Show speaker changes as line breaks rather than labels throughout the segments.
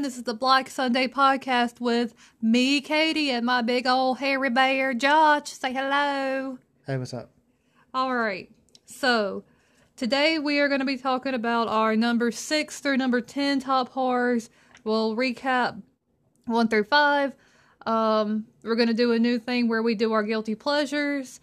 Everyone? This is the Black Sunday podcast with me, Katie, and my big old hairy bear, Josh. Say hello.
Hey, what's up?
All right. So, today we are going to be talking about our number six through number 10 top horrors. We'll recap one through five. Um, we're going to do a new thing where we do our guilty pleasures.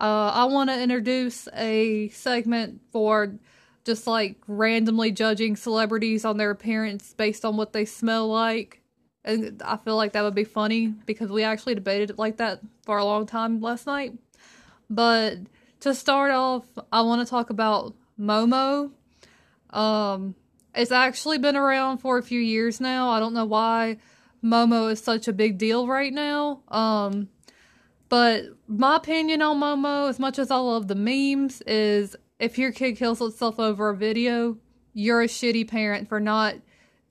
Uh, I want to introduce a segment for just like randomly judging celebrities on their appearance based on what they smell like. And I feel like that would be funny because we actually debated it like that for a long time last night. But to start off, I want to talk about Momo. Um, it's actually been around for a few years now. I don't know why Momo is such a big deal right now. Um, but my opinion on Momo, as much as I love the memes, is if your kid kills itself over a video, you're a shitty parent for not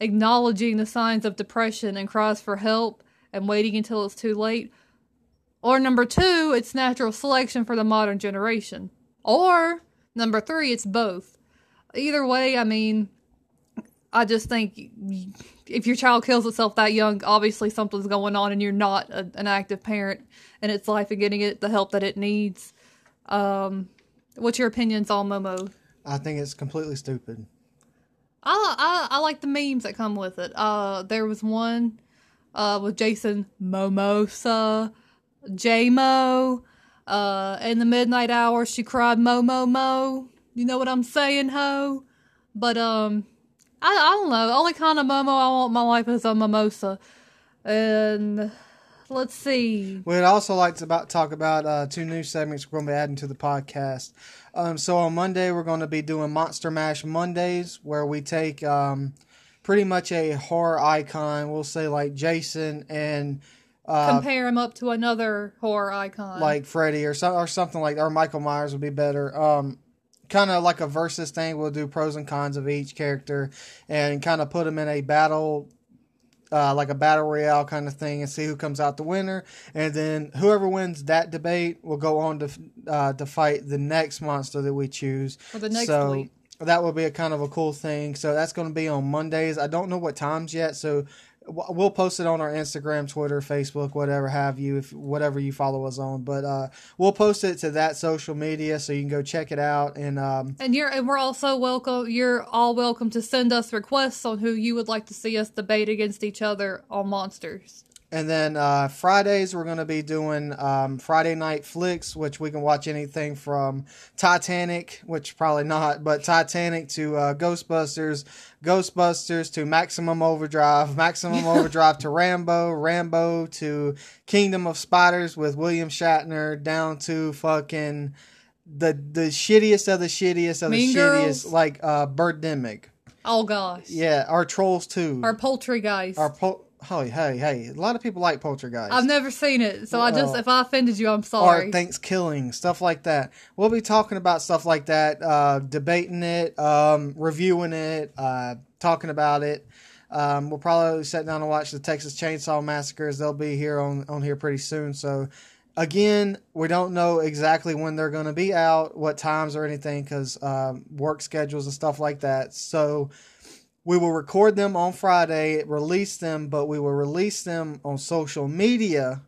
acknowledging the signs of depression and cries for help and waiting until it's too late. Or number two, it's natural selection for the modern generation. Or number three, it's both. Either way, I mean, I just think if your child kills itself that young, obviously something's going on and you're not a, an active parent in its life and getting it the help that it needs. Um, what's your opinions on Momo?
I think it's completely stupid.
I, I, I like the memes that come with it. Uh, there was one uh, with Jason Momoa, J Mo. Uh, in the midnight hour, she cried Mo Mo Mo. You know what I'm saying, ho? But um, I, I don't know. The only kind of Momo I want in my life is a mimosa. And let's see.
We'd also like to about, talk about uh, two new segments we're going to be adding to the podcast. Um, so on Monday, we're going to be doing Monster Mash Mondays, where we take um, pretty much a horror icon. We'll say like Jason and uh,
Compare him up to another horror icon.
like Freddy or so, or something like or Michael Myers would be better. Um, kind of like a versus thing. We'll do pros and cons of each character and kind of put them in a battle. Uh, like a battle royale kind of thing, and see who comes out the winner, and then whoever wins that debate will go on to uh, to fight the next monster that we choose.
For the next
so
week.
that will be a kind of a cool thing. So that's going to be on Mondays. I don't know what times yet, so we'll post it on our Instagram, Twitter, Facebook, whatever have you, if whatever you follow us on. But uh, we'll post it to that social media so you can go check it out. And um,
And you're and we're also welcome. You're all welcome to send us requests on who you would like to see us debate against each other on monsters.
And then uh, Fridays we're going to be doing um, Friday night flicks, which we can watch anything from Titanic, which probably not, but Titanic to uh, Ghostbusters, Ghostbusters to Maximum Overdrive, Maximum Overdrive to Rambo, Rambo to Kingdom of Spiders with William Shatner, down to fucking the the shittiest of the shittiest of
Mean
the
Girls?
shittiest, like uh, Birdemic.
Oh gosh.
Yeah, our Trolls too.
Our poultry guys.
Our po- hey hey hey, a lot of people like Poltergeist.
I've never seen it, so I just, if I offended you, I'm sorry. or.
Thanksgiving, stuff like that. We'll be talking about stuff like that, uh, debating it, um, reviewing it, uh, talking about it. Um, we'll probably sit down and watch the Texas Chainsaw Massacres. They'll be here on, on here pretty soon. So, again, we don't know exactly when they're going to be out, what times or anything, because um, work schedules and stuff like that. So, we will record them on Friday, release them, but we will release them on social media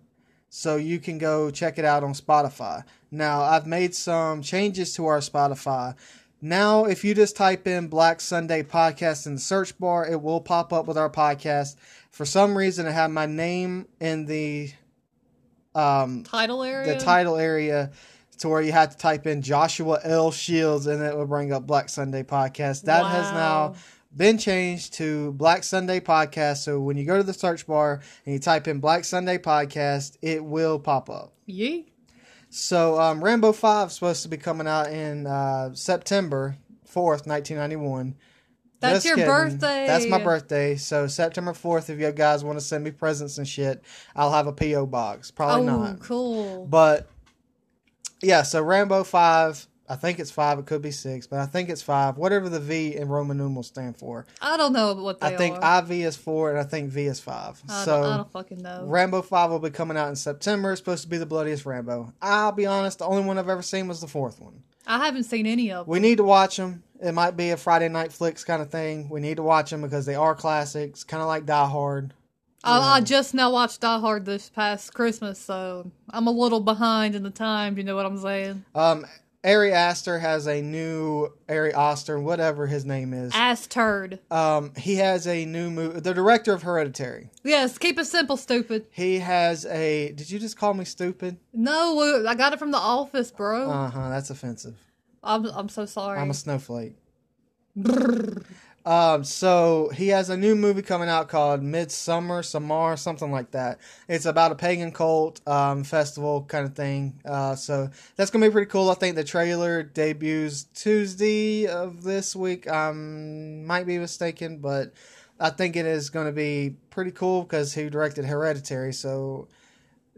so you can go check it out on Spotify. Now, I've made some changes to our Spotify. Now, if you just type in Black Sunday Podcast in the search bar, it will pop up with our podcast. For some reason, it had my name in the um,
title area.
the title area to where you had to type in Joshua L. Shields and it would bring up Black Sunday Podcast. That has now been changed to Black Sunday Podcast. So when you go to the search bar and you type in Black Sunday Podcast, it will pop up.
Yee.
So um, Rambo 5 is supposed to be coming out in uh, September 4th, 1991.
That's
Just
your
kidding.
birthday.
That's my birthday. So September 4th, if you guys want to send me presents and shit, I'll have a P.O. box. Probably
oh,
not.
cool.
But yeah, so Rambo five. I think it's five. It could be six, but I think it's five. Whatever the V in Roman numerals stand for.
I don't know what they
I think
are.
IV is four, and I think V is five.
I,
so
don't, I don't fucking know.
Rambo five will be coming out in September. It's supposed to be the bloodiest Rambo. I'll be honest. The only one I've ever seen was the fourth one.
I haven't seen any of them.
We need to watch them. It might be a Friday night flicks kind of thing. We need to watch them because they are classics, kind of like Die Hard.
I, I just now watched Die Hard this past Christmas, so I'm a little behind in the time. You know what I'm saying?
Um, Ari Aster has a new Ari Aster, whatever his name is.
Ass turd.
Um, he has a new movie. The director of Hereditary.
Yes, keep it simple, stupid.
He has a. Did you just call me stupid?
No, I got it from the office, bro.
Uh huh. That's offensive.
I'm I'm so sorry.
I'm a snowflake. Um, so he has a new movie coming out called Midsommar, Samar, something like that. It's about a pagan cult um, festival kind of thing. Uh, so that's gonna be pretty cool. I think the trailer debuts Tuesday of this week. Um, might be mistaken, but I think it is gonna be pretty cool because he directed Hereditary. So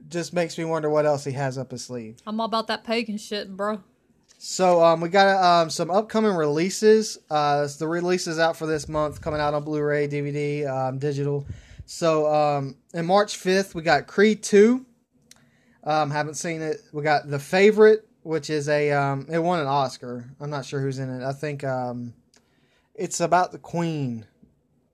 just makes me wonder what else he has up his sleeve.
I'm all about that pagan shit, bro.
So um, we got um, some upcoming releases. Uh, the releases out for this month coming out on Blu-ray, DVD, um, digital. So um, in March fifth, we got Creed two. Um, haven't seen it. We got The Favorite, which is a um, it won an Oscar. I'm not sure who's in it. I think um, it's about the Queen,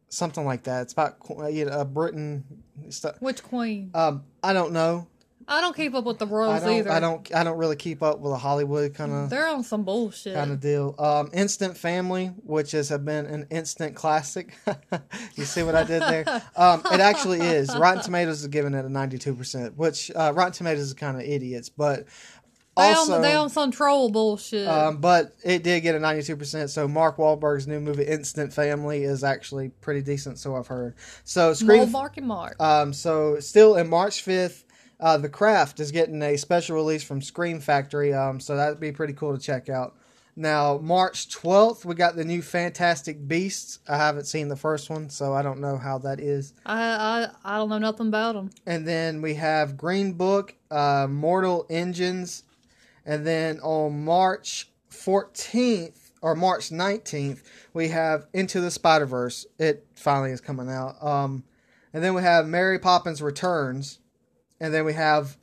something like that. It's about you know, Britain. Stuff.
Which queen?
Um, I don't know.
I don't keep up with the
I
royals
don't.
either.
I don't. I don't really keep up with a Hollywood kind of.
They're on some bullshit.
kind of deal. Um, Instant Family, which has been an instant classic. you see what I did there? Um, it actually is. Rotten Tomatoes is giving it a ninety-two percent, which uh, Rotten Tomatoes is kind of idiots, but
They
also,
on they on some troll bullshit.
um, but it did get a ninety-two percent. So Mark Wahlberg's new movie Instant Family is actually pretty decent, so I've heard. So Screen,
Marky Mark.
um, so still in March fifth. Uh, the Craft is getting a special release from Scream Factory, um, so that'd be pretty cool to check out. Now, March 12th, we got the new Fantastic Beasts. I haven't seen the first one, so I don't know how that is.
I I I don't know nothing about them.
And then we have Green Book, uh, Mortal Engines. And then on March 14th, or March 19th, we have Into the Spider Verse. It finally is coming out. Um, and then we have Mary Poppins Returns. And then we have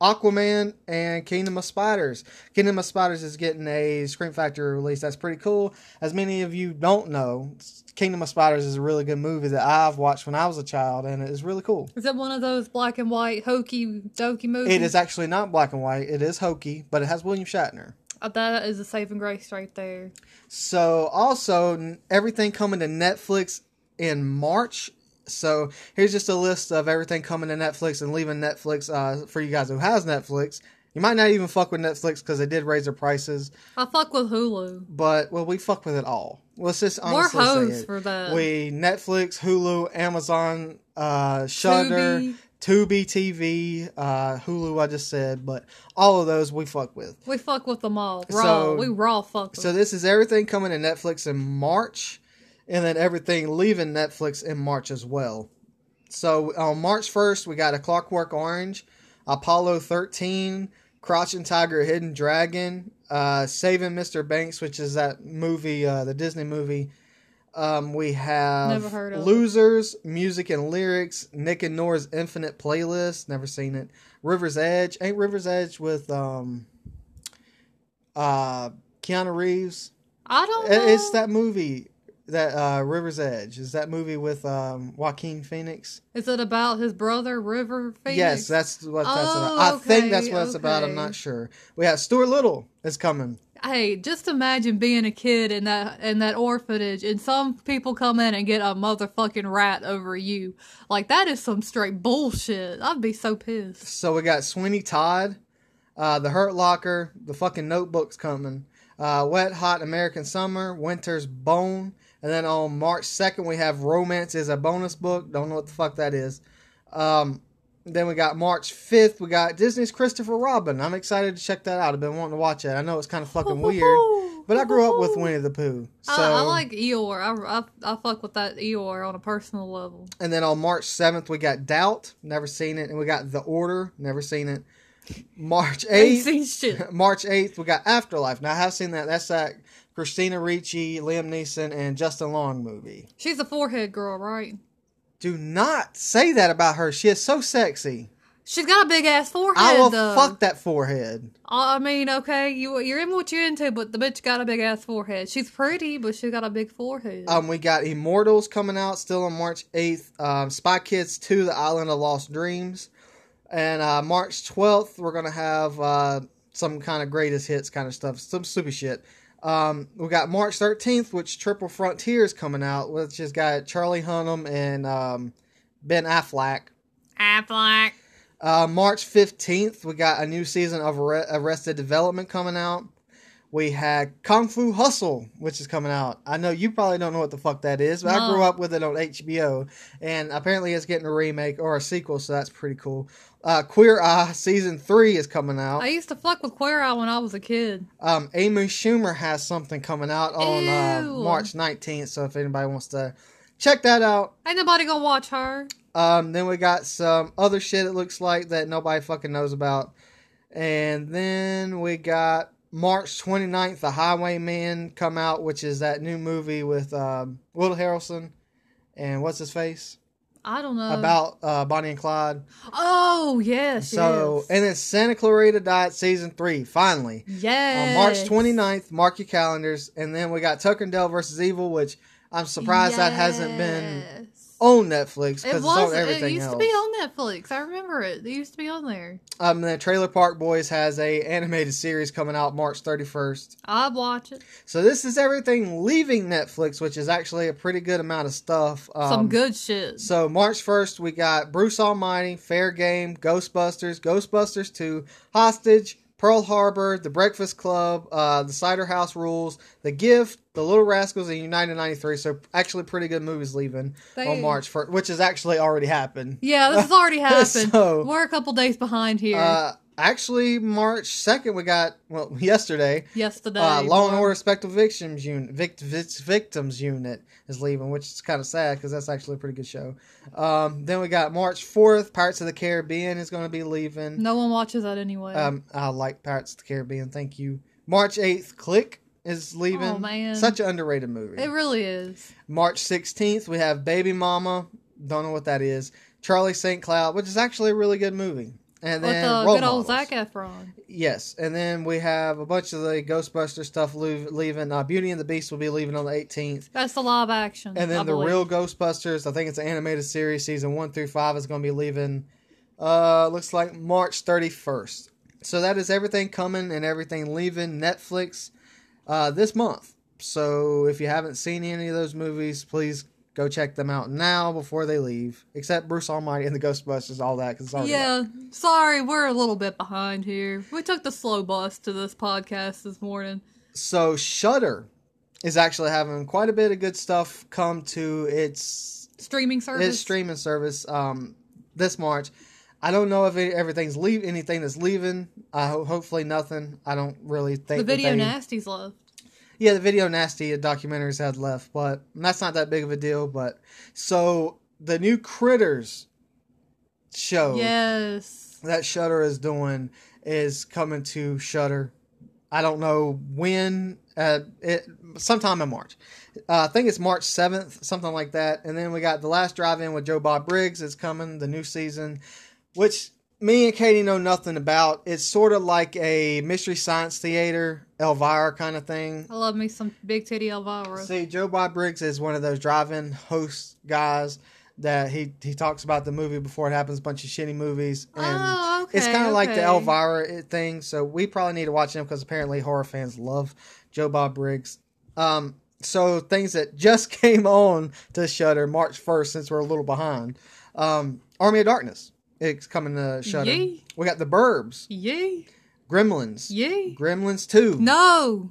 Aquaman and Kingdom of Spiders. Kingdom of Spiders is getting a Scream Factory release. That's pretty cool. As many of you don't know, Kingdom of Spiders is a really good movie that I've watched when I was a child, and it is really cool.
Is it one of those black and white hokey dokey movies?
It is actually not black and white. It is hokey, but it has William Shatner.
Uh, that is a saving grace right there.
So also everything coming to Netflix in March. So here's just a list of everything coming to Netflix and leaving Netflix uh, for you guys who has Netflix. You might not even fuck with Netflix because they did raise their prices,
I fuck with Hulu.
but well, we fuck with it all. Let's just
We're
honestly say
hoes for that.
We Netflix, Hulu, Amazon, uh, Shudder,
Tubi.
Tubi TV, uh, Hulu. I just said, but all of those we fuck with.
We fuck with them all. Raw.
So-
we raw fuck
with.
So
this is everything coming to Netflix in March, and then everything leaving Netflix in March as well. So on March first, we got a Clockwork Orange, Apollo thirteen, Crouching Tiger, Hidden Dragon, uh, Saving Mr. Banks, which is that movie, uh, the Disney movie. Um, we have
of it.
Losers, Music and Lyrics, Nick and Nora's Infinite Playlist. Never seen it. River's Edge, ain't River's Edge with um, uh, Keanu Reeves.
I don't know.
It's that movie that uh, River's Edge is that movie with um, Joaquin Phoenix.
Is it about his brother River Phoenix?
Yes, that's what that's
Oh,
about. I think that's
okay,
what it's about. I'm not sure. We have Stuart Little is coming.
Hey, just imagine being a kid in that in that orphanage, and some people come in and get a motherfucking rat over you. Like that is some straight bullshit. I'd be so pissed.
So we got Sweeney Todd, uh, the Hurt Locker, the fucking Notebook's coming. Uh, Wet Hot American Summer, Winter's Bone, and then on March second we have Romance is a bonus book. Don't know what the fuck that is. Um, then we got March fifth. We got Disney's Christopher Robin. I'm excited to check that out. I've been wanting to watch it. I know it's kind of fucking weird, but I grew up with Winnie the Pooh. So
I, I like Eeyore. I, I I fuck with that Eeyore on a personal level.
And then on March 7th, we got Doubt, never seen it. And we got The Order, never seen it. March 8th,
seen shit.
March 8th, we got Afterlife. Now, I have seen that. That's that Christina Ricci, Liam Neeson, and Justin Long movie.
She's a forehead girl, right?
Do not say that about her. She is so sexy.
She's got a big ass forehead.
I will
though.
fuck that forehead.
I mean, okay, you you're in what you're into, but the bitch got a big ass forehead. She's pretty, but she got a big forehead.
Um, we got Immortals coming out still on March 8th. Um, Spy Kids 2, The Island of Lost Dreams. And uh, March 12th, we're going to have uh, some kind of greatest hits kind of stuff, some stupid shit. Um, we got March 13th, which Triple Frontiers coming out, which has got Charlie Hunnam and um, Ben Affleck.
Affleck.
Uh, March 15th, we got a new season of Arrested Development coming out. We had Kung Fu Hustle, which is coming out. I know you probably don't know what the fuck that is, but I grew up with it on HBO, and apparently it's getting a remake or a sequel, so that's pretty cool. Uh, Queer Eye season three is coming out.
I used to fuck with Queer Eye when I was a kid.
Um, Amy Schumer has something coming out on uh, March 19th, so if anybody wants to check that out.
Ain't nobody gonna watch her.
Um, then we got some other shit it looks like that nobody fucking knows about. And then we got March 29th, The Highwayman come out, which is that new movie with um, Will Harrelson and what's his face?
I don't know.
About uh, Bonnie and Clyde.
Oh yes.
So,
yes.
and then Santa Clarita Diet Season 3, finally.
yes.
On March 29th, mark your calendars. And then we got Tucker and Dale versus Evil, which I'm surprised that hasn't been On Netflix
It
because it's
was.
everything
It used
else.
to be on Netflix. I remember it. It used to be on there.
Um, the Trailer Park Boys has a animated series coming out March 31st.
I'd watch it.
So this is everything leaving Netflix, which is actually a pretty good amount of stuff. Um,
Some good shit.
So March 1st, we got Bruce Almighty, Fair Game, Ghostbusters, Ghostbusters 2, Hostage, Pearl Harbor, The Breakfast Club, uh, The Cider House Rules, The Gift, The Little Rascals, and United 93. So actually pretty good movies leaving
They-
on March 1st, which has actually already happened.
Yeah, this has already happened.
So-
We're a couple days behind here.
Uh, actually, March 2nd, we got, well, yesterday,
Yesterday.
uh, Law and. Order Special Victims Unit, Vict- Vic- Victims Unit is leaving, which is kind of sad because that's actually a pretty good show. Um, then we got March 4th, Pirates of the Caribbean is going to be leaving.
No one watches that anyway.
Um, I like Pirates of the Caribbean. Thank you. March 8th, Click is leaving.
Oh, man.
Such an underrated movie.
it really is.
March 16th, we have Baby Mama. Don't know what that is. Charlie St. Cloud, which is actually a really good movie. And
With
then
uh,
Role
good old
Models.
Zac Efron.
Yes, and then we have a bunch of the Ghostbuster stuff leave, leaving. Uh, Beauty and the Beast will be leaving on the 18th,
That's the live action.
and then
I
the
believe.
real Ghostbusters. I think it's an animated series, season one through five is going to be leaving. Uh, looks like March 31st. So that is everything coming and everything leaving Netflix uh, this month. So if you haven't seen any of those movies, please go check them out now before they leave. Except Bruce Almighty and the Ghostbusters, all that already
Yeah, sorry, we're a little bit behind here. We took the slow bus to this podcast this morning.
So Shudder is actually having quite a bit of good stuff come to its
Streaming service.
its streaming service um, this March. I don't know if it, everything's leave anything that's leaving. I ho- hopefully nothing. I don't really think
the video
they-
nasties left.
Yeah, the video nasty documentaries had left, but that's not that big of a deal. But so the new Critters show
Yes.
that Shudder is doing is coming to Shudder. I don't know when. Uh, it sometime in March. Uh, I think it's March seventh, something like that. And then we got the last drive-in with Joe Bob Briggs is coming, the new season, which me and Katie know nothing about. It's sort of like a mystery science theater, Elvira kind of thing.
I love me some big titty Elvira.
See, Joe Bob Briggs is one of those drive-in host guys that he he talks about the movie before it happens, a bunch of shitty movies, and
oh, okay.
it's kind of like the. Elvira thing. So we probably need to watch him because apparently horror fans love Joe Bob Briggs. Um, so things that just came on to Shudder March first, since we're a little behind. Um, Army of Darkness, it's coming to Shudder.
Yay.
We got the Burbs,
Yay.
Gremlins,
Yay.
Gremlins Two.
No.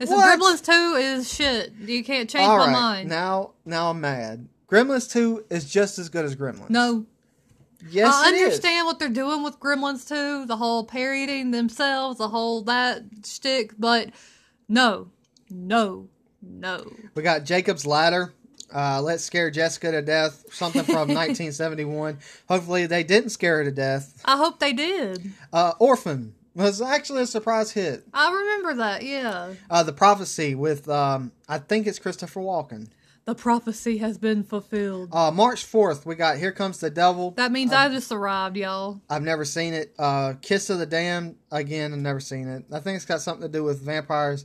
It's
What?
Gremlins 2 is shit. You can't change
All
my
right,
mind.
now now I'm mad. Gremlins Two is just as good as Gremlins.
no.
yes,
I
it is.
understand what they're doing with Gremlins 2, the whole parodying themselves, the whole that shtick, but no. No. No.
We got Jacob's Ladder. Uh, Let's Scare Jessica to Death. Something from 1971. Hopefully, they didn't scare her to death.
I hope they did.
Uh, Orphan was actually a surprise hit.
I remember that, yeah.
Uh, the Prophecy with, um, I think it's Christopher Walken.
the prophecy has been fulfilled.
Uh, March 4th, we got Here Comes the Devil.
That means I just arrived, y'all.
I've never seen it. Uh, Kiss of the Damned, again, I've never seen it. I think it's got something to do with vampires.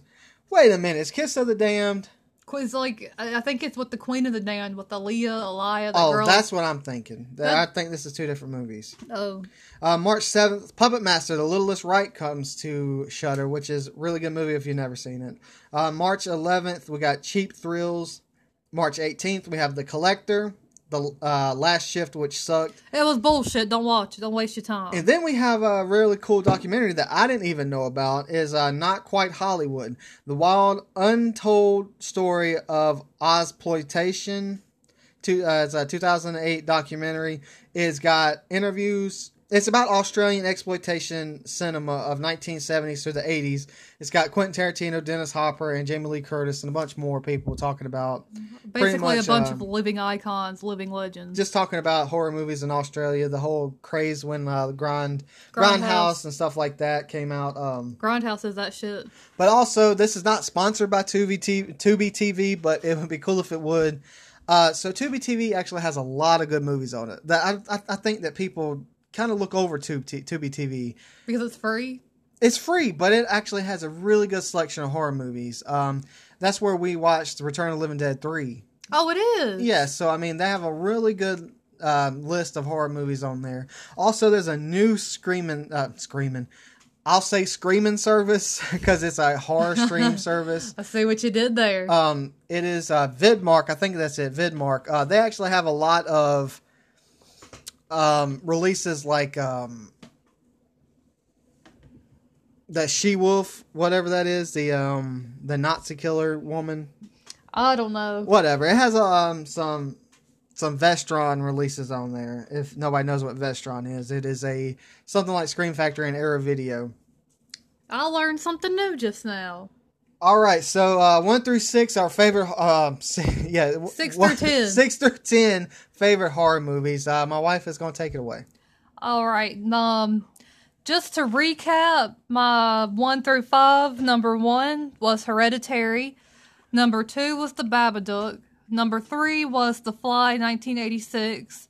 Wait a minute, it's Kiss of the Damned.
Quiz like I think it's with the Queen of the Damned with Aaliyah, Elia, the
Oh,
girl.
that's what I'm thinking. That-
That-
I think this is two different movies.
oh,
Uh, March 7th, Puppet Master, The Littlest Reich comes to Shudder, which is a really good movie if you've never seen it. Uh, March 11th, we got Cheap Thrills. March 18th, we have The Collector, The uh, Last Shift, which sucked.
it was bullshit. Don't watch it. Don't waste your time.
And then we have a really cool documentary that I didn't even know about is uh, Not Quite Hollywood, the wild, untold story of Ozploitation. To, uh, it's a 2008 documentary. It's got interviews. It's about Australian exploitation cinema of 1970s to the 80s. It's got Quentin Tarantino, Dennis Hopper, and Jamie Lee Curtis, and a bunch more people talking about
Basically,
much,
a bunch
uh,
of living icons, living legends.
just talking about horror movies in Australia, the whole craze when uh, Grind
Grindhouse.
Grindhouse and stuff like that came out. Um,
Grindhouse is that shit.
but also, this is not sponsored by Tubi TV, Tubi TV, but it would be cool if it would. Uh, so Tubi TV actually has a lot of good movies on it. That I, I, I think that people kind of look over Tubi, T- Tubi TV.
Because it's free.
It's free, but it actually has a really good selection of horror movies. Um, that's where we watched Return of the Living Dead three.
Oh, it is.
Yeah, so I mean, they have a really good um, list of horror movies on there. Also, there's a new screaming, uh, screaming. I'll say screaming service because it's a horror stream service.
I see what you did there.
Um, it is uh, Vidmark. I think that's it. Vidmark. Uh, they actually have a lot of um, releases like um, that She Wolf, whatever that is, the um, the Nazi killer woman
I don't know.
whatever. It has um some some Vestron releases on there. If nobody knows what Vestron is, it is a something like Scream Factory and Arrow Video.
I learned something new just now.
All right, so uh, one through six, our favorite, uh, yeah,
Six through 10.
six through ten favorite horror movies. Uh, my wife is going to take it away.
All right. Um, just to recap, my one through five. Number one was Hereditary. Number two was The Babadook. Number three was The Fly, 1986.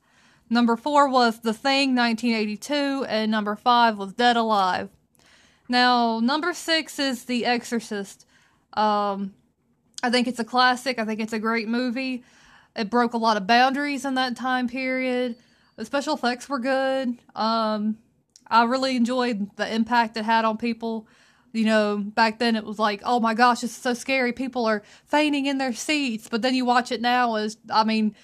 Number four was The Thing, 1982, and number five was Dead Alive. Now, number six is The Exorcist. Um, I think it's a classic. I think it's a great movie. It broke a lot of boundaries in that time period. The special effects were good. Um, I really enjoyed the impact it had on people. You know, back then it was like, oh my gosh, it's so scary. People are fainting in their seats. But then you watch it now as, I mean,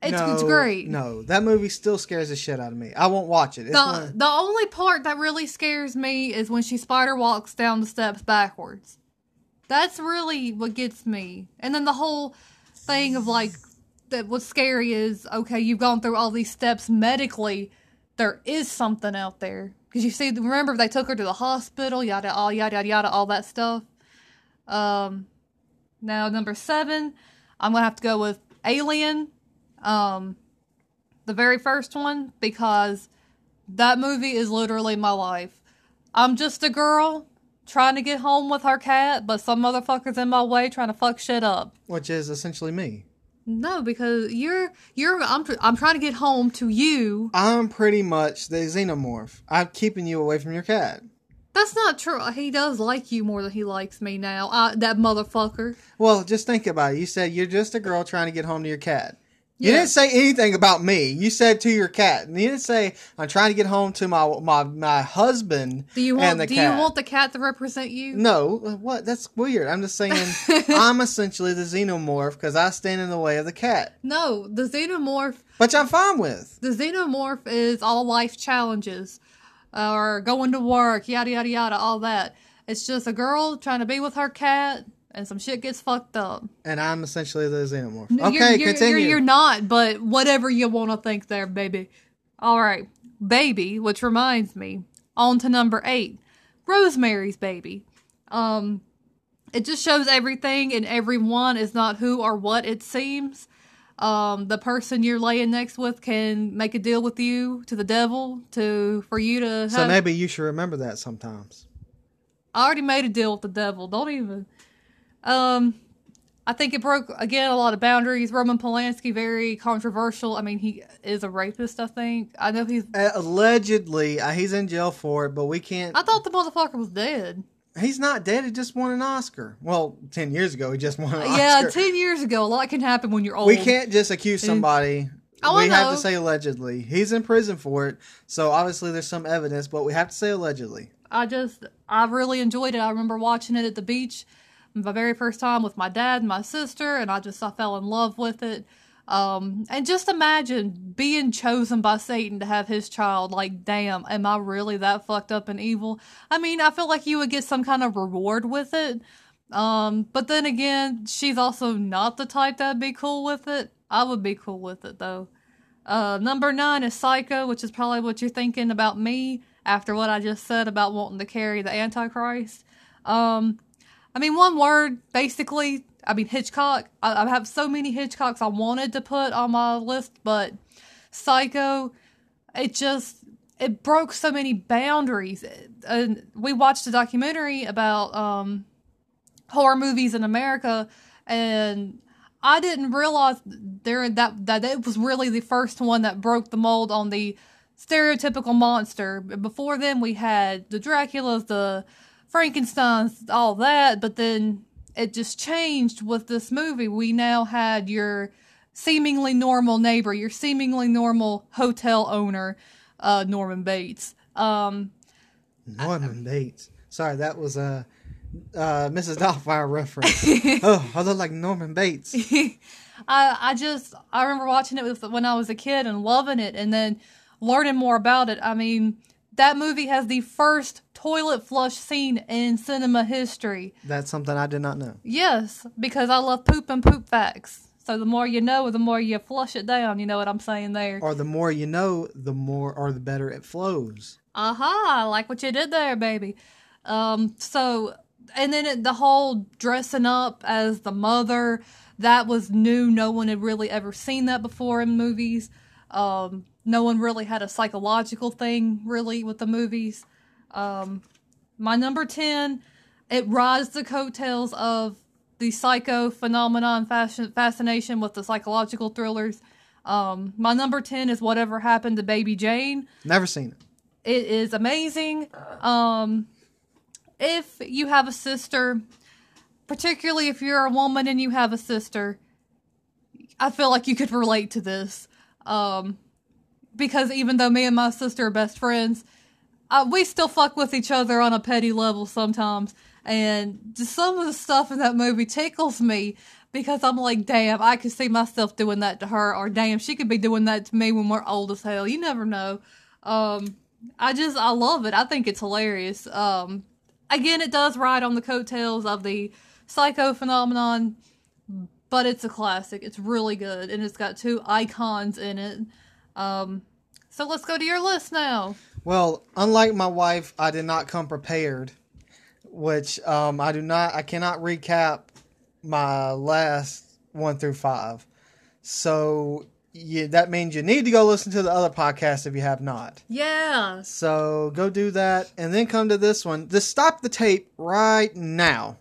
it's, it's great.
No, that movie still scares the shit out of me. I won't watch it. It's
The,
one-
the only part that really scares me is when she spider walks down the steps backwards. That's really what gets me. And then the whole thing of like that what's scary is okay, you've gone through all these steps medically. There is something out there because you see. Remember, they took her to the hospital. Yada, all yada yada yada, all that stuff. Um, now number seven, I'm gonna have to go with Alien. Um, the very first one because that movie is literally my life. I'm just a girl trying to get home with her cat, but some motherfuckers in my way trying to fuck shit up.
which is essentially me.
No, because you're you're I'm I'm trying to get home to you.
I'm pretty much the xenomorph. I'm keeping you away from your cat.
That's not true. He does like you more than he likes me now. I, that motherfucker.
Well, just think about it. You said you're just a girl trying to get home to your cat. You
Yeah.
didn't say anything about me. You said to your cat. And you didn't say I'm trying to get home to my my my husband
Do you
and
want
the
do
cat.
you want the cat to represent you?
no, what? That's weird. I'm just saying I'm essentially the xenomorph because I stand in the way of the cat,
No, the xenomorph
which I'm fine with.
The xenomorph is all life challenges, uh, or going to work, yada yada yada, all that. It's just a girl trying to be with her cat, and some shit gets fucked up.
And I'm essentially the xenomorph.
No,
okay,
you're,
continue.
You're, you're not, but whatever you want to think there, baby. All right, baby. Which reminds me, on to number eight, Rosemary's Baby. Um, it just shows everything and everyone is not who or what it seems. Um, the person you're laying next with can make a deal with you to the devil to for you to.
so maybe you should remember that sometimes.
I already made a deal with the devil. Don't even. Um, I think it broke again a lot of boundaries. Roman Polanski, very controversial. I mean, he is a rapist. I think. I know he's.
Uh, allegedly, uh, he's in jail for it, but we can't.
I thought the motherfucker was dead.
He's not dead. He just won an Oscar. Well, ten years ago, he just won an Oscar.
Yeah, ten years ago, a lot can happen when you're old.
we can't just accuse somebody.
Oh, I
we have to say allegedly. He's in prison for it, so obviously there's some evidence, but we have to say allegedly.
I just, I really enjoyed it. I remember watching it at the beach, my very first time with my dad and my sister, and I just, I fell in love with it. Um, and just imagine being chosen by Satan to have his child. Like, damn, am I really that fucked up and evil? I mean, I feel like you would get some kind of reward with it. Um, but then again, she's also not the type that'd be cool with it. I would be cool with it though. Uh, number nine is Psycho, which is probably what you're thinking about me after what I just said about wanting to carry the Antichrist. Um, I mean, one word, basically. I mean, Hitchcock. I, I have so many Hitchcocks I wanted to put on my list, but Psycho, it just it broke so many boundaries. And we watched a documentary about um, horror movies in America, and I didn't realize there that that it was really the first one that broke the mold on the stereotypical monster. Before then, we had the Draculas, the Frankenstein's, all that, but then it just changed with this movie. We now had your seemingly normal neighbor, your seemingly normal hotel owner, uh, Norman Bates. Um,
Norman Bates. Sorry, that was a uh, Mrs. Doubtfire reference. oh, I look like Norman Bates.
I I just I remember watching it with, when I was a kid and loving it, and then learning more about it. I mean, that movie has the first toilet flush scene in cinema history.
That's something I did not know.
Yes, because I love poop and poop facts. So the more you know, the more you flush it down. You know what I'm saying there?
Or the more you know, the more or the better it flows.
Aha, I like what you did there, baby. Um, so, and then it, the whole dressing up as the mother, that was new. No one had really ever seen that before in movies. Um, no one really had a psychological thing, really, with the movies. Um, my number 10, it rides the coattails of the psycho phenomenon fashion, fascination with the psychological thrillers. Um, my number 10 is Whatever Happened to Baby Jane.
Never seen it.
It is amazing. Um, if you have a sister, particularly if you're a woman and you have a sister, I feel like you could relate to this. Um, because even though me and my sister are best friends, uh, we still fuck with each other on a petty level sometimes. And just some of the stuff in that movie tickles me because I'm like, damn, I could see myself doing that to her, or damn, she could be doing that to me when we're old as hell. You never know. Um, I just, I love it. I think it's hilarious. Um, again, it does ride on the coattails of the psycho phenomenon, but it's a classic. It's really good, and it's got two icons in it. Um, so let's go to your list now.
Well, unlike my wife, I did not come prepared, which um, I do not. I cannot recap my last one through five. So yeah, that means you need to go listen to the other podcast if you have not.
Yeah.
So go do that, and then come to this one. Just stop the tape right now.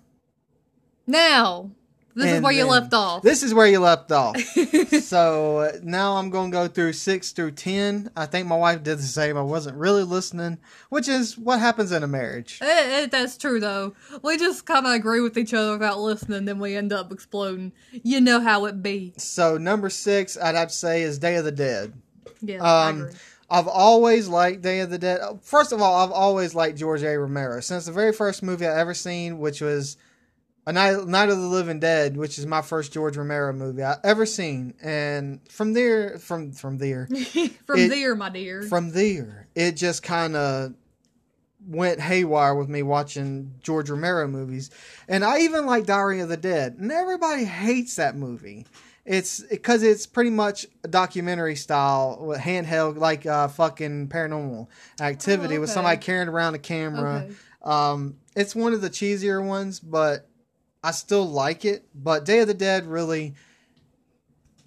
Now, this is where you left off.
This is where you left off. so uh, now I'm going to go through six through ten. I think my wife did the same. I wasn't really listening, which is what happens in a marriage.
It, it, that's true though. We just kind of agree with each other without listening, then we end up exploding. You know how it be.
So number six, I'd have to say, is Day of the Dead.
Yeah, I
Um,
agree.
I've always liked Day of the Dead. First of all, I've always liked George A. Romero since the very first movie I ever seen, which was A Night, Night of the Living Dead, which is my first George Romero movie I ever seen. And from there, from from there,
From
it-
there, my dear.
from there, it just kind of went haywire with me watching George Romero movies. And I even like Diary of the Dead. And everybody hates that movie. It's because it's pretty much a documentary style with handheld, like uh, fucking paranormal activity with
okay.
somebody carrying around a camera.
Okay.
Um, it's one of the cheesier ones, but I still like it. But Day of the Dead really,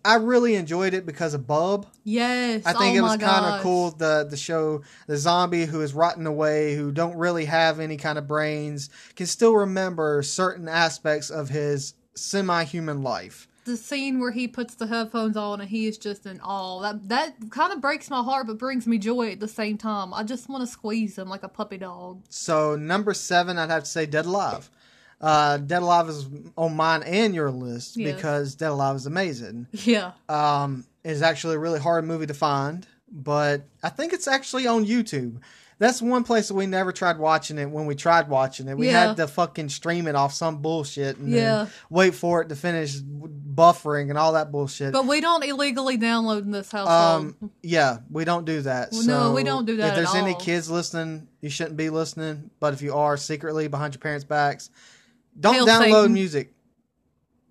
I really enjoyed it because of Bub.
Yes.
I think
oh
it was kind of cool the the show the zombie who is rotting away who don't really have any kind of brains can still remember certain aspects of his semi-human life.
The scene where he puts the headphones on and he is just in awe. That that kind of breaks my heart, but brings me joy at the same time. I just want to squeeze him like a puppy dog.
So number seven, I'd have to say Dead Alive. Uh, Dead Alive is on mine and your list
Yes.
because Dead Alive is amazing.
Yeah.
Um, it's actually a really hard movie to find, but I think it's actually on YouTube. That's one place that we never tried watching it. When we tried watching it, we
Yeah.
had to fucking stream it off some bullshit and
Yeah.
then wait for it to finish buffering and all that bullshit.
But we don't illegally download in this household.
Um, yeah, we don't do that.
Well,
so
no, we don't do that
If there's any kids listening, you shouldn't be listening. But if you are secretly behind your parents' backs, don't
Hail
download
Satan.
music.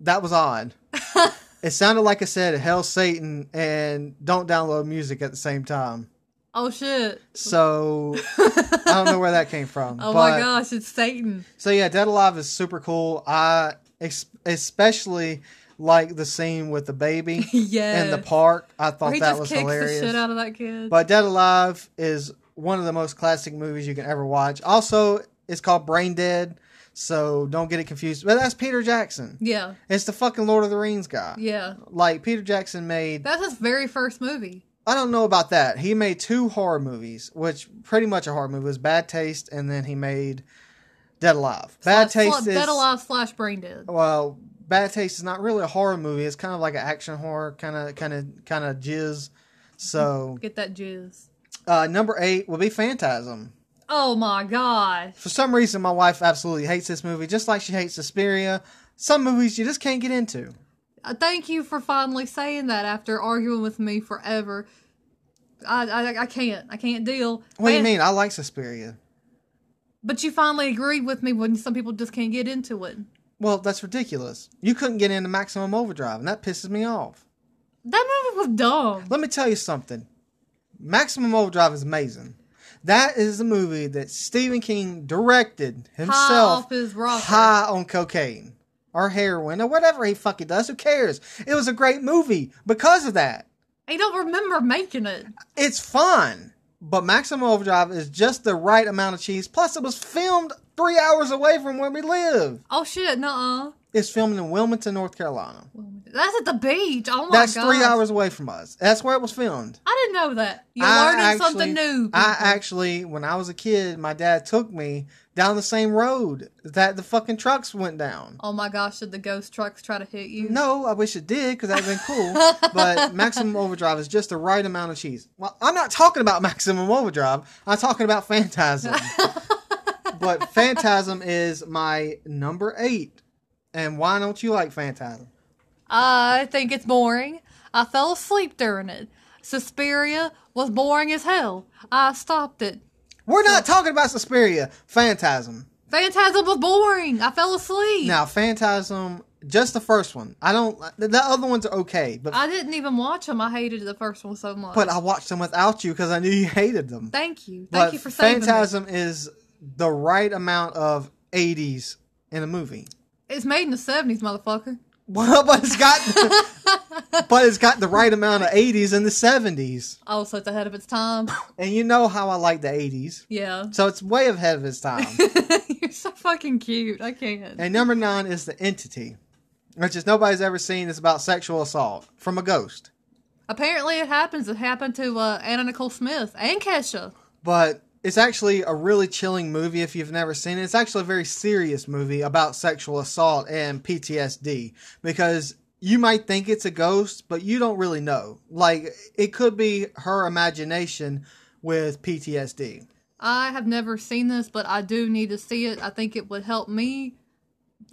That was odd. it sounded like I said "Hell Satan" and don't download music at the same time.
oh shit.
So I don't know where that came from.
Oh
but,
my gosh, it's Satan.
So yeah, Dead Alive is super cool. I ex- especially like the scene with the baby
yeah.
in the park. I thought
he
that
just
was
kicks
hilarious.
the shit out of that kid.
But Dead Alive is one of the most classic movies you can ever watch. Also, it's called Brain Dead, so don't get it confused. But that's Peter Jackson.
yeah.
It's the fucking Lord of the Rings guy.
Yeah.
Like Peter Jackson made
That's his very first movie.
I don't know about that. He made two horror movies, which pretty much a horror movie It was Bad Taste and then he made Dead Alive. Bad
Slash-
Taste is
Dead Alive slash Brain Dead.
well, Bad Taste is not really a horror movie. It's kind of like an action horror kind of kind of kind of jizz. So,
Get that jizz.
uh, number 8 will be Phantasm.
Oh my god!
For some reason, my wife absolutely hates this movie, just like she hates Suspiria. Some movies you just can't get into.
Uh, Thank you for finally saying that after arguing with me forever. I I, I can't. I can't deal.
What do you
Man,
mean? I like Suspiria.
But you finally agreed with me when some people just can't get into it.
Well, that's ridiculous. You couldn't get into Maximum Overdrive, and that pisses me off.
That movie was dumb.
Let me tell you something. Maximum Overdrive is amazing. That is the movie that Stephen King directed
High
himself
off his rocker.
high on cocaine or heroin or whatever he fucking does. Who cares? It was a great movie because of that.
I don't remember making it.
It's fun, but Maximum Overdrive is just the right amount of cheese. Plus, it was filmed three hours away from where we live.
Oh shit, nuh-uh.
It's filmed in Wilmington, North Carolina.
That's at the beach. Oh my
That's
god.
three hours away from us. That's where it was filmed.
I didn't know that. You're
I
learning
actually-
something new.
I actually, when I was a kid, my dad took me down the same road that the fucking trucks went down.
Oh my gosh, did the ghost trucks try to hit you?
No, I wish it did because that'd been cool. but Maximum Overdrive is just the right amount of cheese. Well, I'm not talking about Maximum Overdrive. I'm talking about Phantasm. but Phantasm is my number eight. And why don't you like Phantasm?
I think it's boring. I fell asleep during it. Suspiria was boring as hell. I stopped it.
We're not talking about Suspiria. Phantasm.
Phantasm was boring. I fell asleep.
Now, Phantasm, just the first one. I don't. The the other ones are okay, but
I didn't even watch them. I hated the first one so much.
but I watched them without you because I knew you hated them.
Thank you. Thank
but
you for saving me.
Phantasm is the right amount of '80s in a movie.
It's made in the seventies, motherfucker.
Well, but it's got, but it's got the right amount of '80s in the '70s,
Oh, so it's ahead of its time.
and you know how I like the '80s,
Yeah.
so it's way ahead of its time.
You're so fucking cute. I can't.
and number nine is the Entity, which is nobody's ever seen. It's about sexual assault from a ghost.
Apparently, it happens. It happened to uh, Anna Nicole Smith and Kesha.
but it's actually a really chilling movie if you've never seen it. It's actually a very serious movie about sexual assault and PTSD because you might think it's a ghost, but you don't really know. Like it could be her imagination with PTSD.
I have never seen this, but I do need to see it. I think it would help me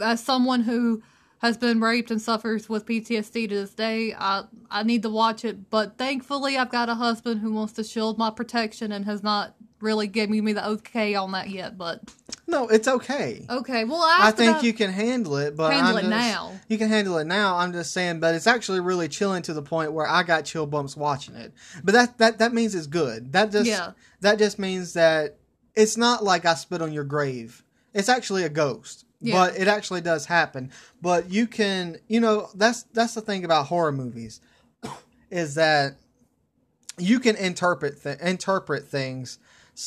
as someone who has been raped and suffers with PTSD to this day. I I need to watch it, but thankfully I've got a husband who wants to shield my protection and has not really given me the okay on that yet. But
No, it's okay.
okay, well I,
I think you can handle it, but
Handle
I'm
it
just-
now.
You can handle it now. I'm just saying, but it's actually really chilling to the point where I got chill bumps watching it. But that that that means it's good. That just
Yeah.
that just means that it's not like I spit on your grave. It's actually a ghost.
Yeah.
But it actually does happen. But you can, you know, that's that's the thing about horror movies is that you can interpret th- interpret things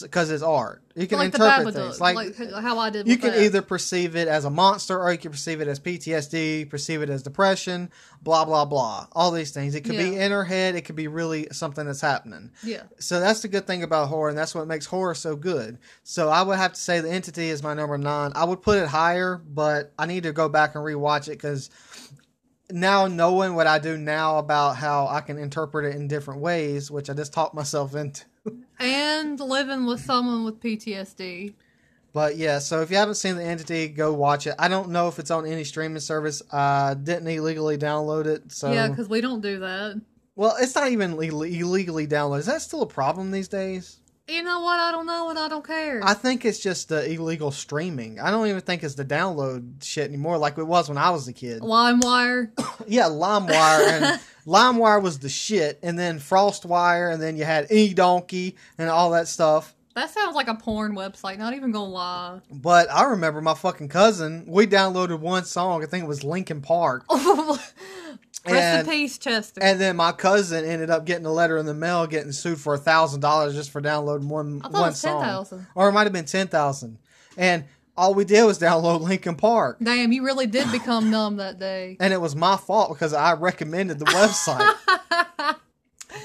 because it's art. You can
like
interpret things.
like,
Like,
how I did.
you can
that.
either perceive it as a monster or you can perceive it as PTSD, perceive it as depression, blah blah blah. All these things. It could be in her head. It could be really something that's happening.
yeah.
So that's the good thing about horror, and that's what makes horror so good. So I would have to say the entity is my number nine. I would put it higher, but I need to go back and rewatch it because now knowing what I do now about how I can interpret it in different ways, which I just talked myself into.
and living with someone with PTSD.
But yeah, so if you haven't seen the entity, go watch it. I don't know if it's on any streaming service. I didn't illegally download it, so
Yeah, because we don't do that.
well, it's not even illegally downloaded. Is that still a problem these days?
You know what? I don't know, and I don't care.
I think it's just the illegal streaming. I don't even think it's the download shit anymore, like it was when I was a kid.
LimeWire.
Yeah, LimeWire and LimeWire was the shit, and then FrostWire, and then you had eDonkey and all that stuff.
That sounds like a porn website. Not even gonna lie.
But I remember my fucking cousin. We downloaded one song. I think it was Linkin Park.
Rest
And-
in peace, Chester.
And then my cousin ended up getting a letter in the mail, getting sued for a thousand dollars just for downloading one
I thought
one
it was
song,
10,000.
or it might have been ten thousand. And all we did was download Linkin Park,
Damn, you really did become numb that day.
and it was my fault because I recommended the website.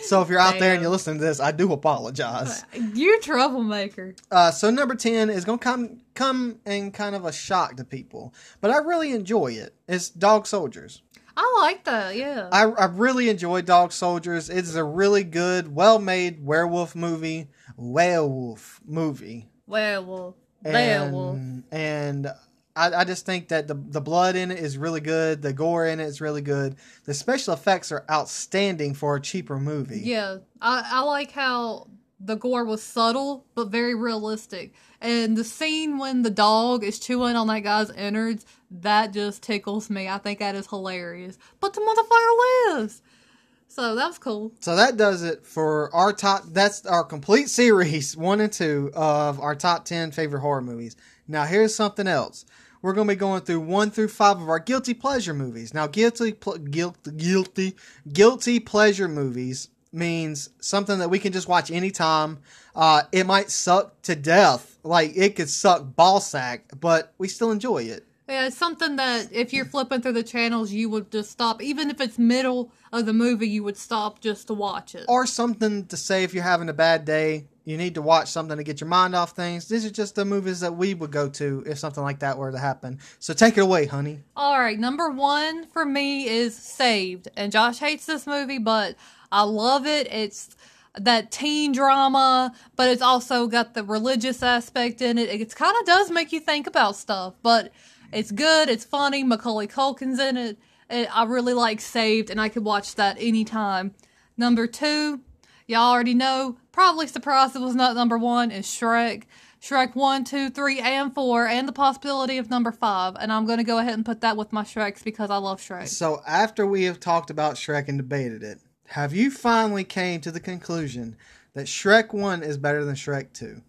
so if you're out there and you're listening to this, I do apologize.
You troublemaker.
Uh, so number ten is gonna come come in kind of a shock to people, but I really enjoy it. It's Dog Soldiers.
I like that. Yeah.
I, I really enjoy Dog Soldiers. It's a really good, well made werewolf movie. Werewolf movie.
werewolf. Werewolf.
And, and I, I just think that the, the blood in it is really good. The gore in it is really good. The special effects are outstanding for a cheaper movie.
Yeah, I, I like how the gore was subtle but very realistic. And the scene when the dog is chewing on that guy's innards, that just tickles me. I think that is hilarious. But the motherfucker lives. So that was cool.
So that does it for our top. That's our complete series, one and two, of our top 10 favorite horror movies. Now, here's something else. We're going to be going through one through five of our guilty pleasure movies. Now, guilty, pl- guilty, guilty, guilty pleasure movies means something that we can just watch anytime. Uh, it might suck to death, like it could suck ball sack, but we still enjoy it.
Yeah, it's something that if you're flipping through the channels, you would just stop. Even if it's middle of the movie, you would stop just to watch it.
or something to say if you're having a bad day you need to watch something to get your mind off things these are just the movies that we would go to if something like that were to happen so take it away honey
All right, number one for me is Saved, and Josh hates this movie, but I love it. It's that teen drama, but it's also got the religious aspect in it. It kind of does make you think about stuff, but it's good. It's funny. Macaulay Culkin's in it. it. I really like Saved, and I could watch that anytime. Number two, y'all already know. Probably surprised it was not number one. Is Shrek. Shrek 1, 2, 3, and 4, and the possibility of number 5. And I'm going to go ahead and put that with my Shreks because I love Shrek.
so after we have talked about shrek and debated it have you finally came to the conclusion that shrek 1 is better than shrek 2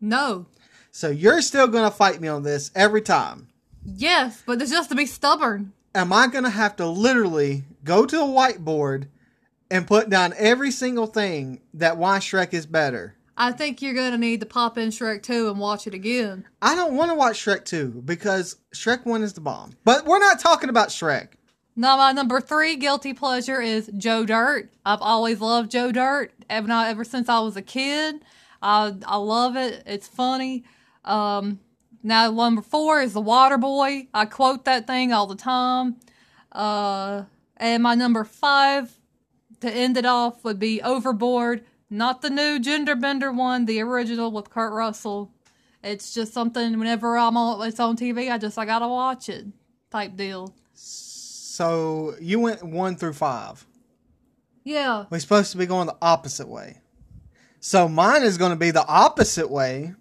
No.
so you're still going to fight me on this every time
Yes, but it's just to be stubborn.
am i going to have to literally go to a whiteboard and put down every single thing that why shrek is better
I think you're going to need to pop in Shrek 2 and watch it again.
I don't want to watch Shrek 2 because Shrek 1 is the bomb. But we're not talking about Shrek.
Now, my number three guilty pleasure is Joe Dirt. I've always loved Joe Dirt, ever, ever since I was a kid. I, I love it. It's funny. Um, now, number four is The Water Boy. I quote that thing all the time. Uh, and my number five to end it off would be Overboard. Not the new Gender Bender one, the original with Kurt Russell. It's just something whenever I'm on, it's on TV, I just I gotta watch it type deal.
So you went 1 through 5.
Yeah.
We're supposed to be going the opposite way. So mine is going to be the opposite way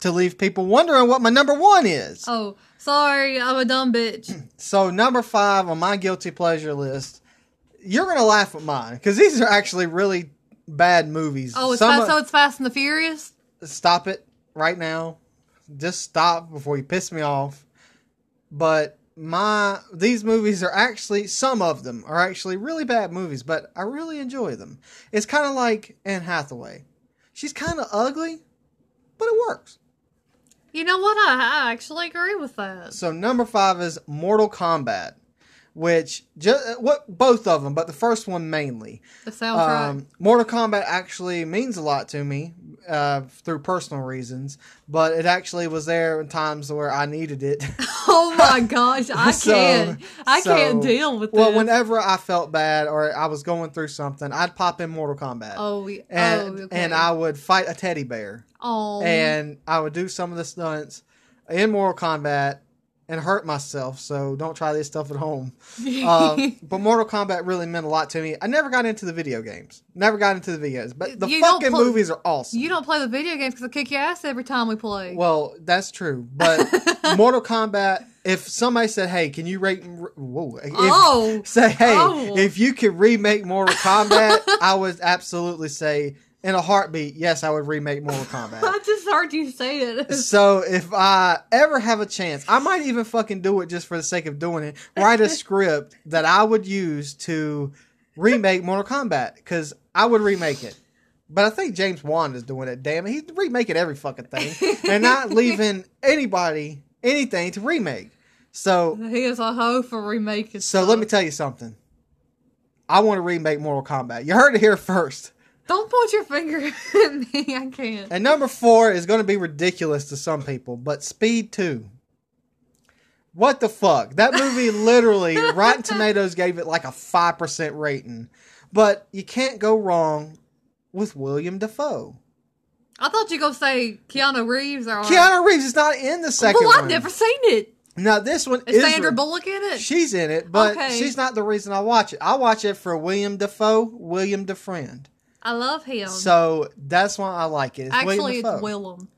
to leave people wondering what my number 1 is.
Oh, sorry, I'm a dumb bitch.
So number 5 on my guilty pleasure list, you're going to laugh at mine because these are actually really bad movies.
Oh, it's
Some
fast,
of-
so it's Fast and the Furious.
stop it right now. Just stop before you piss me off. But my these movies are actually some of them are actually really bad movies, but I really enjoy them. It's kind of like Anne Hathaway. She's kind of ugly, but it works.
You know what? I, I actually agree with that.
So number five is Mortal Kombat, which just what both of them, but the first one mainly.
The soundtrack.
Um, Mortal Kombat actually means a lot to me uh, through personal reasons, but it actually was there in times where I needed it.
oh my gosh, I
So-
can't. I
so-
can't deal with
well,
this.
whenever I felt bad or I was going through something, I'd pop in Mortal Kombat.
oh, we-
and
oh, okay.
and I would fight a teddy bear,
oh,
and I would do some of the stunts in Mortal Kombat and hurt myself. So don't try this stuff at home. Um, but Mortal Kombat really meant a lot to me. I never got into the video games. Never got into the videos, but the
You
fucking
pl-
movies are awesome.
you don't play the video games because I kick your ass every time we play.
well, that's true, but Mortal Kombat. If somebody said, "Hey, can you rate?" Whoa, if,
oh,
say, "Hey,
Oh.
if you could remake Mortal Kombat," I would absolutely say, in a heartbeat, yes, I would remake Mortal Kombat.
I just heard you say it.
So if I ever have a chance, I might even fucking do it just for the sake of doing it. Write a script that I would use to remake Mortal Kombat because I would remake it. But I think James Wan is doing it. Damn it, he's remaking every fucking thing and not leaving anybody anything to remake. So,
he is a hoe for remaking.
so let me tell you something. I want to remake Mortal Kombat. You heard it here first.
Don't point your finger at me. I can't.
And number four is going to be ridiculous to some people, but Speed 2. What the fuck? That movie literally, Rotten Tomatoes gave it like a 5% rating. But you can't go wrong with William Defoe.
I thought you were gonna say Keanu Reeves or
Keanu Reeves is not in the second
Well, I've
one.
never seen it.
Now, this one
Is
is.
Sandra Bullock in it?
She's in it, but
Okay.
she's not the reason I watch it. I watch it for William Defoe, William DeFriend.
I love him.
So that's why I like it. It's
Actually,
William
it's Willem.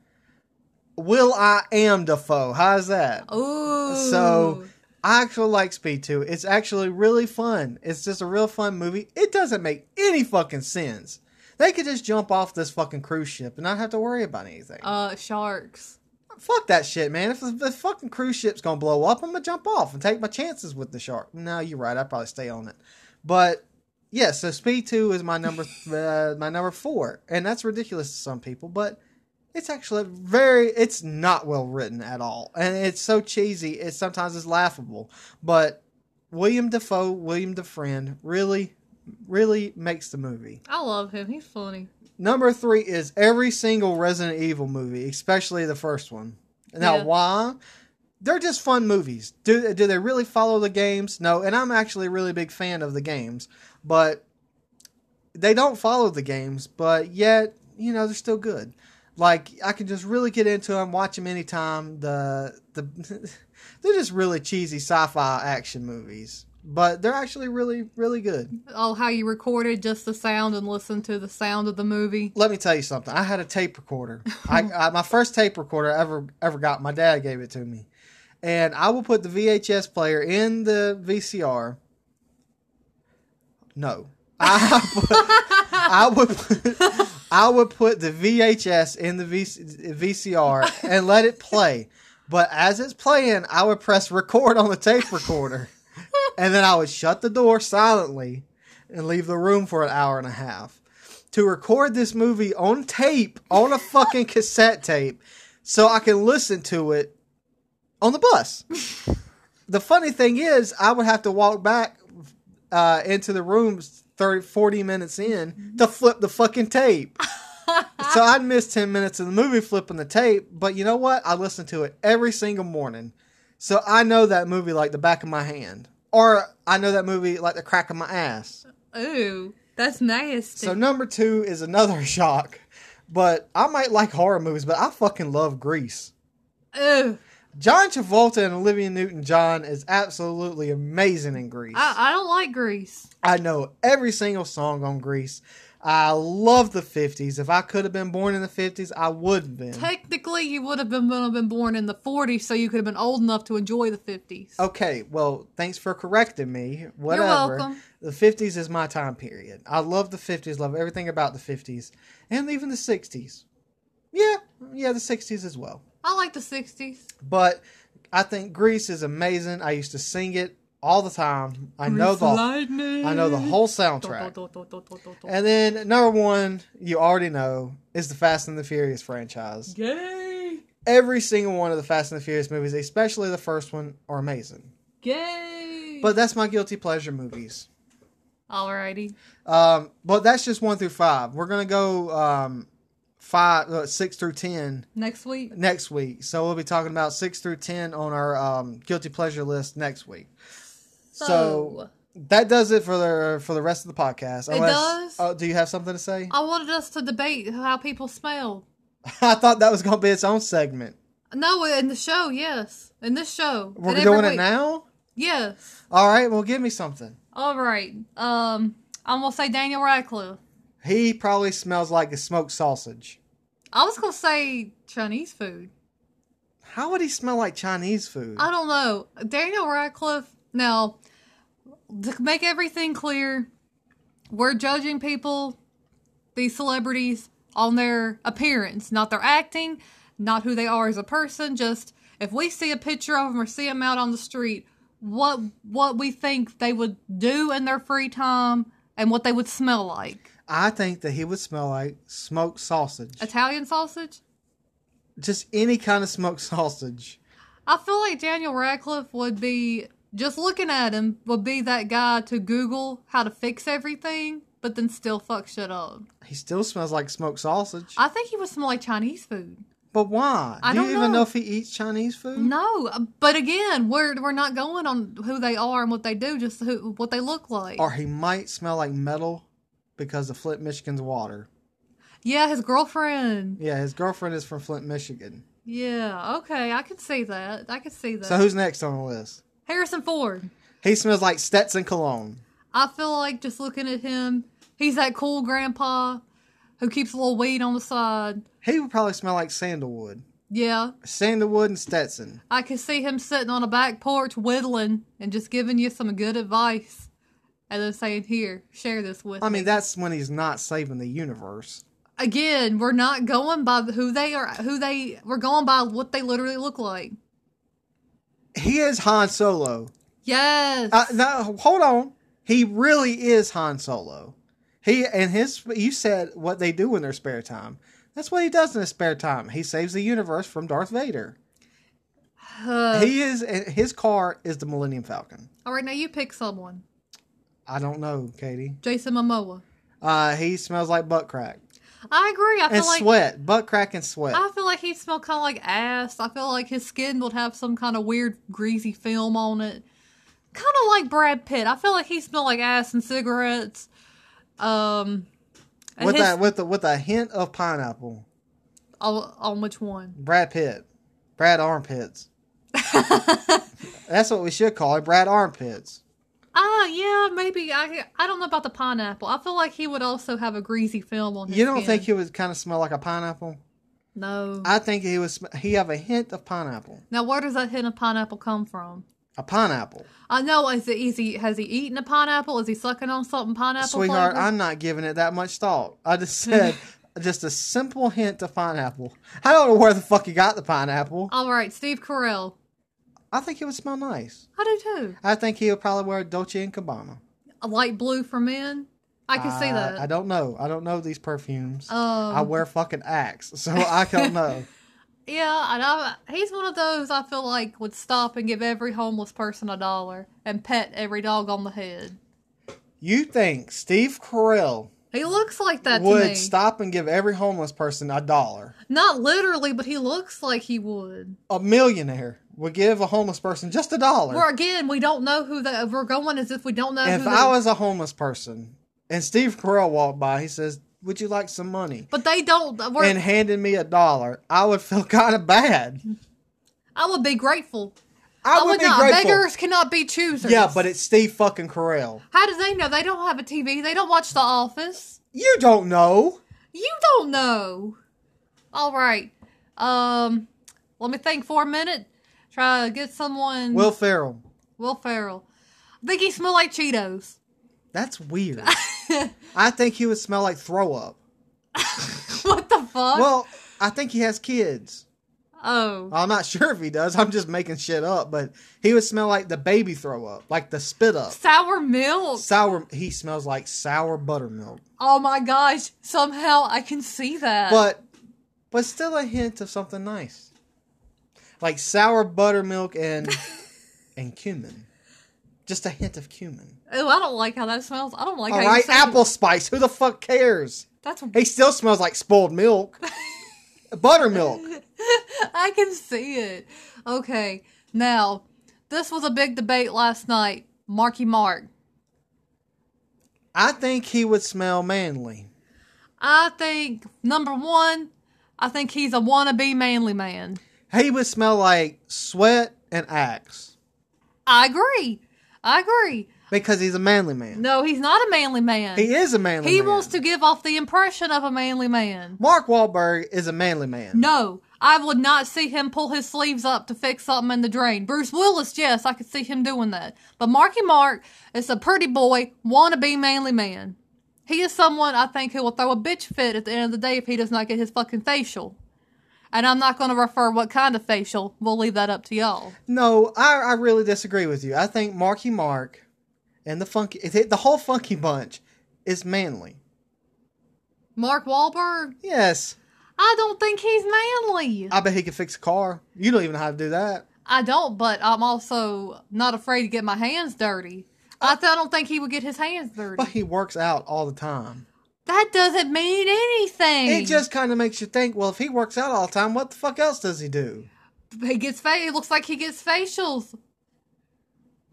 Will I am Defoe. How's that?
Ooh.
So I actually like Speed 2. It's actually really fun. It's just a real fun movie. It doesn't make any fucking sense. They could just jump off this fucking cruise ship and not have to worry about anything.
uh, sharks.
Fuck that shit, man. If the, the fucking cruise ship's gonna blow up, I'm gonna jump off and take my chances with the shark. No, you're right. I'd probably stay on it. But yeah, so Speed 2 is my number uh, my number 4. And that's ridiculous to some people, but it's actually very it's not well written at all. And it's so cheesy, it sometimes is laughable. But William Defoe, William DeFriend really really makes the movie.
I love him. He's funny.
Number 3 is every single Resident Evil movie, especially the first one. Now,
Yeah.
why? They're just fun movies. Do do they really follow the games? No, and I'm actually a really big fan of the games, but they don't follow the games, but yet, you know, they're still good. Like I can just really get into them, watch them anytime. The the they're just really cheesy sci-fi action movies, but they're actually really really good.
Oh, how you recorded just the sound and listened to the sound of the movie.
Let me tell you something. I had a tape recorder. I, I my first tape recorder I ever ever got. My dad gave it to me, and I will put the VHS player in the VCR. No, I would I would put the VHS in the VC, VCR and let it play. But as it's playing, I would press record on the tape recorder, and then I would shut the door silently and leave the room for an hour and a half to record this movie on tape, on a fucking cassette tape, so I can listen to it on the bus. the funny thing is, I would have to walk back uh, into the rooms 30, 40 minutes in to flip the fucking tape. so I'd miss 10 minutes of the movie flipping the tape, but you know what? I listen to it every single morning. So I know that movie like the back of my hand. Or I know that movie like the crack of my ass.
Ooh, that's nasty.
So number two is another shock. But I might like horror movies, but I fucking love Grease.
Ooh,
John Travolta and Olivia Newton John is absolutely amazing in Grease.
I, I don't like Grease.
I know every single song on Grease. I love the 50s. If I could have been born in the 50s, I would have been.
Technically, you would have been, would have been born in the 40s, so you could have been old enough to enjoy the 50s.
Okay, well, thanks for correcting me. Whatever.
You're welcome.
The 50s is my time period. I love the 50s, love everything about the 50s, and even the 60s. Yeah, yeah, the 60s as well.
I like the 60s.
But I think Grease is amazing. I used to sing it all the time. I know the
Lightning.
I know the whole soundtrack. And then number one, you already know, is the Fast and the Furious franchise.
Gay.
Every single one of the Fast and the Furious movies, especially the first one, are amazing.
Gay.
But that's my guilty pleasure movies.
Alrighty.
Um, but that's just one through five. We're gonna go um, five, uh, six through ten
Next week.
next week. So we'll be talking about six through ten on our um, guilty pleasure list next week.
So,
So, that does it for the for the rest of the podcast.
It does?
Oh, do you have something to say?
I wanted us to debate how people smell.
I thought that was gonna be its own segment.
No, in the show, yes. In this show.
We're doing it now.
Yes.
All right. Well, give me something.
All right. Um, I'm gonna say Daniel Radcliffe.
He probably smells like a smoked sausage.
I was gonna say Chinese food.
How would he smell like Chinese food?
I don't know. Daniel Radcliffe. Now, to make everything clear, we're judging people, these celebrities, on their appearance, not their acting, not who they are as a person. Just if we see a picture of them or see them out on the street, what what we think they would do in their free time and what they would smell like.
I think that he would smell like smoked sausage.
Italian sausage.
Just any kind of smoked sausage.
I feel like Daniel Radcliffe would be just looking at him would be that guy to Google how to fix everything, but then still fuck shit up.
He still smells like smoked sausage.
I think he would smell like Chinese food.
but why?
I
Do you
don't
even
know.
know if he eats Chinese food?
No, but again, we're we're not going on who they are and what they do, just who what they look like.
Or he might smell like metal because of Flint, Michigan's water.
yeah, his girlfriend.
Yeah, his girlfriend is from Flint, Michigan.
Yeah, okay, I could see that. I could see that.
So who's next on the list?
Harrison Ford.
He smells like Stetson cologne.
I feel like just looking at him, he's that cool grandpa who keeps a little weed on the side.
He would probably smell like sandalwood.
Yeah,
Sandalwood and Stetson.
I could see him sitting on a back porch whittling and just giving you some good advice. And then saying, Here, share this with
I
me.
mean, that's when he's not saving the universe.
Again, we're not going by who they are, who they, we're going by what they literally look like.
He is Han Solo.
Yes.
Uh, no, hold on. He really is Han Solo. He and his. You said what they do in their spare time. That's what he does in his spare time. He saves the universe from Darth Vader.
Uh,
He is. His car is the Millennium Falcon.
all right, now you pick someone.
I don't know, Katie.
Jason Momoa.
Uh, he smells like butt crack
I agree. I feel
and
like
sweat. Butt crack and sweat.
I feel like he'd smell kind of like ass. I feel like his skin would have some kind of weird greasy film on it. Kind of like Brad Pitt. I feel like he smelled like ass and cigarettes. Um, and
with
his-
that, with the, with a hint of pineapple.
on, on which one?
Brad Pitt, Brad Armpits. That's what we should call it, Brad Armpits.
Ah, yeah, maybe. I I don't know about the pineapple. I feel like he would also have a greasy film on his
You don't
skin.
think he would kind of smell like a pineapple?
No.
I think he was. He have a hint of pineapple.
now, where does that hint of pineapple come from?
A pineapple,
I know. Is it is he has he eaten a pineapple? Is he sucking on something pineapple?
sweetheart.
flavored?
I'm not giving it that much thought. I just said just a simple hint of pineapple. I don't know where the fuck he got the pineapple.
All right, Steve Carell.
I think it would smell nice.
I do too.
I think he would probably wear Dolce and Gabbana.
A light blue for men. I can see that.
I don't know. I don't know these perfumes.
Um,
I wear fucking Axe, so I don't know.
Yeah, and I, he's one of those I feel like would stop and give every homeless person a dollar and pet every dog on the head.
You think Steve Carell
He looks like that to
would stop and give every homeless person a dollar?
Not literally, but he looks like he would.
A millionaire would give a homeless person just a dollar.
Where again, we don't know who the we're going as if we don't know
if. I was a homeless person and Steve Carell walked by, he says, "Would you like some money?"
but they don't. We're,
and handed me a dollar, I would feel kind of bad.
I would be grateful.
I, would, be
not.
grateful.
Beggars cannot be choosers.
Yeah, but it's Steve fucking Carell.
how do they know? They don't have a TV. They don't watch The Office.
You don't know.
You don't know. All right. Um, let me think for a minute. Try to get someone.
Will Ferrell.
Will Ferrell. I think he smell like Cheetos.
That's weird. I think he would smell like throw up.
what the fuck?
Well, I think he has kids.
Oh.
I'm not sure if he does. I'm just making shit up, but he would smell like the baby throw up, like the spit up.
Sour milk.
Sour. He smells like sour buttermilk,
Oh my gosh. Somehow I can see that.
but but still a hint of something nice, like sour buttermilk and and cumin. Just a hint of cumin.
Oh, I don't like how that smells. I don't like
All
how
right, apple spice. Who the fuck cares?
That's
He still smells like spoiled milk. Buttermilk.
I can see it. Okay. Now, this was a big debate last night. Marky Mark.
I think he would smell manly.
I think number one, I think he's a wannabe manly man.
He would smell like sweat and axe
I agree. I agree.
because he's a manly man.
No, he's not a manly man.
He is a manly
He
man.
wants to give off the impression of a manly man.
Mark Wahlberg is a manly man.
No, I would not see him pull his sleeves up to fix something in the drain. Bruce Willis, yes, I could see him doing that. But Marky Mark is a pretty boy, wannabe manly man. He is someone I think who will throw a bitch fit at the end of the day if he does not get his fucking facial. And I'm not going to refer what kind of facial. We'll leave that up to y'all.
No, I, I really disagree with you. I think Marky Mark and the funky, the whole funky bunch is manly.
Mark Wahlberg,
Yes,
I don't think he's manly.
I bet he could fix a car. You don't even know how to do that.
I don't, but I'm also not afraid to get my hands dirty. I, I don't think he would get his hands dirty.
But he works out all the time.
That doesn't mean anything.
It just kind of makes you think, well, if he works out all the time, what the fuck else does he do?
he gets fa- it looks like he gets facials.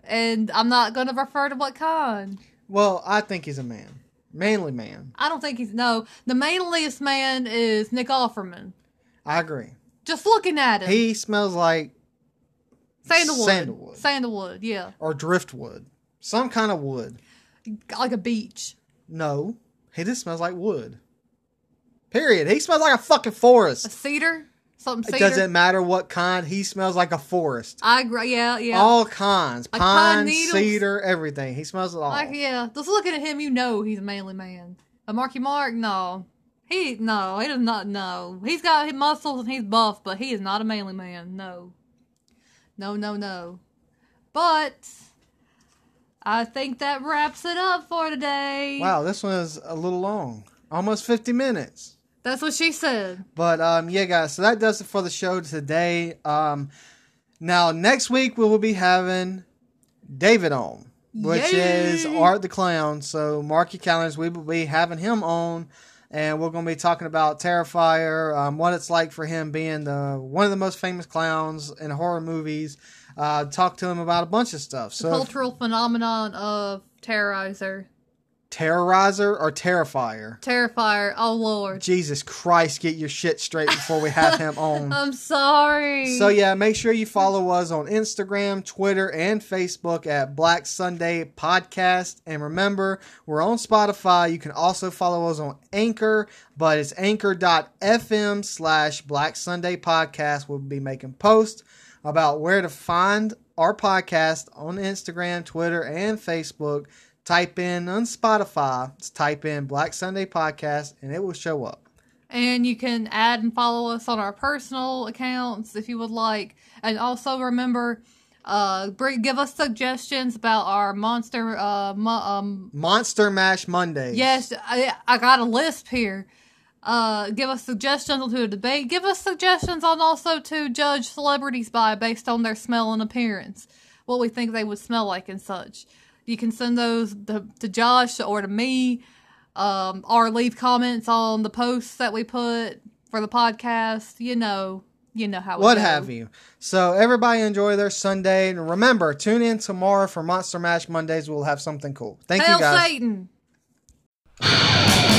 And I'm not gonna refer to what kind.
Well, I think he's a man. Manly man.
I don't think he's no. The manliest man is Nick Offerman.
I agree.
Just looking at him.
He smells like,
sandalwood.
sandalwood.
Sandalwood, yeah.
or driftwood. Some kind of wood.
Like a beach.
No, he just smells like wood. Period. He smells like a fucking forest.
A cedar? Something cedar?
It doesn't matter what kind. He smells like a forest.
I agree. Yeah, yeah.
All kinds.
Like pine
Pine, cedar, everything. He smells it all.
Like yeah, just looking at him, you know he's a manly man. A Marky Mark, no, he no, he does not know. He's got his muscles and he's buff, but he is not a manly man. No, no, no, no. But I think that wraps it up for today.
Wow, this one is a little long. Almost 50 minutes.
That's what she said.
But um, yeah, guys, so that does it for the show today. Um, now, next week we will be having David on, which
Yay!
is Art the Clown. So, mark your calendars. We will be having him on, and we're going to be talking about Terrifier, um, what it's like for him being the one of the most famous clowns in horror movies. Uh, talk to him about a bunch of stuff. So, if-
Cultural phenomenon of terrorizer,
Terrorizer or Terrifier?
terrifier. Oh lord,
Jesus Christ, get your shit straight before we have him on.
I'm sorry.
So yeah, make sure you follow us on Instagram, Twitter, and Facebook at Black Sunday Podcast. And remember, we're on Spotify. You can also follow us on Anchor, but it's anchor.fm slash Black Sunday Podcast. We'll be making posts about where to find our podcast on Instagram, Twitter, and Facebook. Type in on Spotify, type in Black Sunday Podcast, and it will show up.
And you can add and follow us on our personal accounts if you would like. And also remember, uh, bring, give us suggestions about our monster. Uh, mo- um,
Monster Mash Mondays.
yes, I, I got a list here. Uh, give us suggestions to a debate. Give us suggestions on also to judge celebrities by based on their smell and appearance, what we think they would smell like and such. You can send those to, to Josh or to me um, or leave comments on the posts that we put for the podcast. You know, you know how.
what
go.
have you. So everybody enjoy their Sunday, and remember, tune in tomorrow for Monster Mash Mondays. We'll have something cool. Thank
Hail
you guys.
Satan!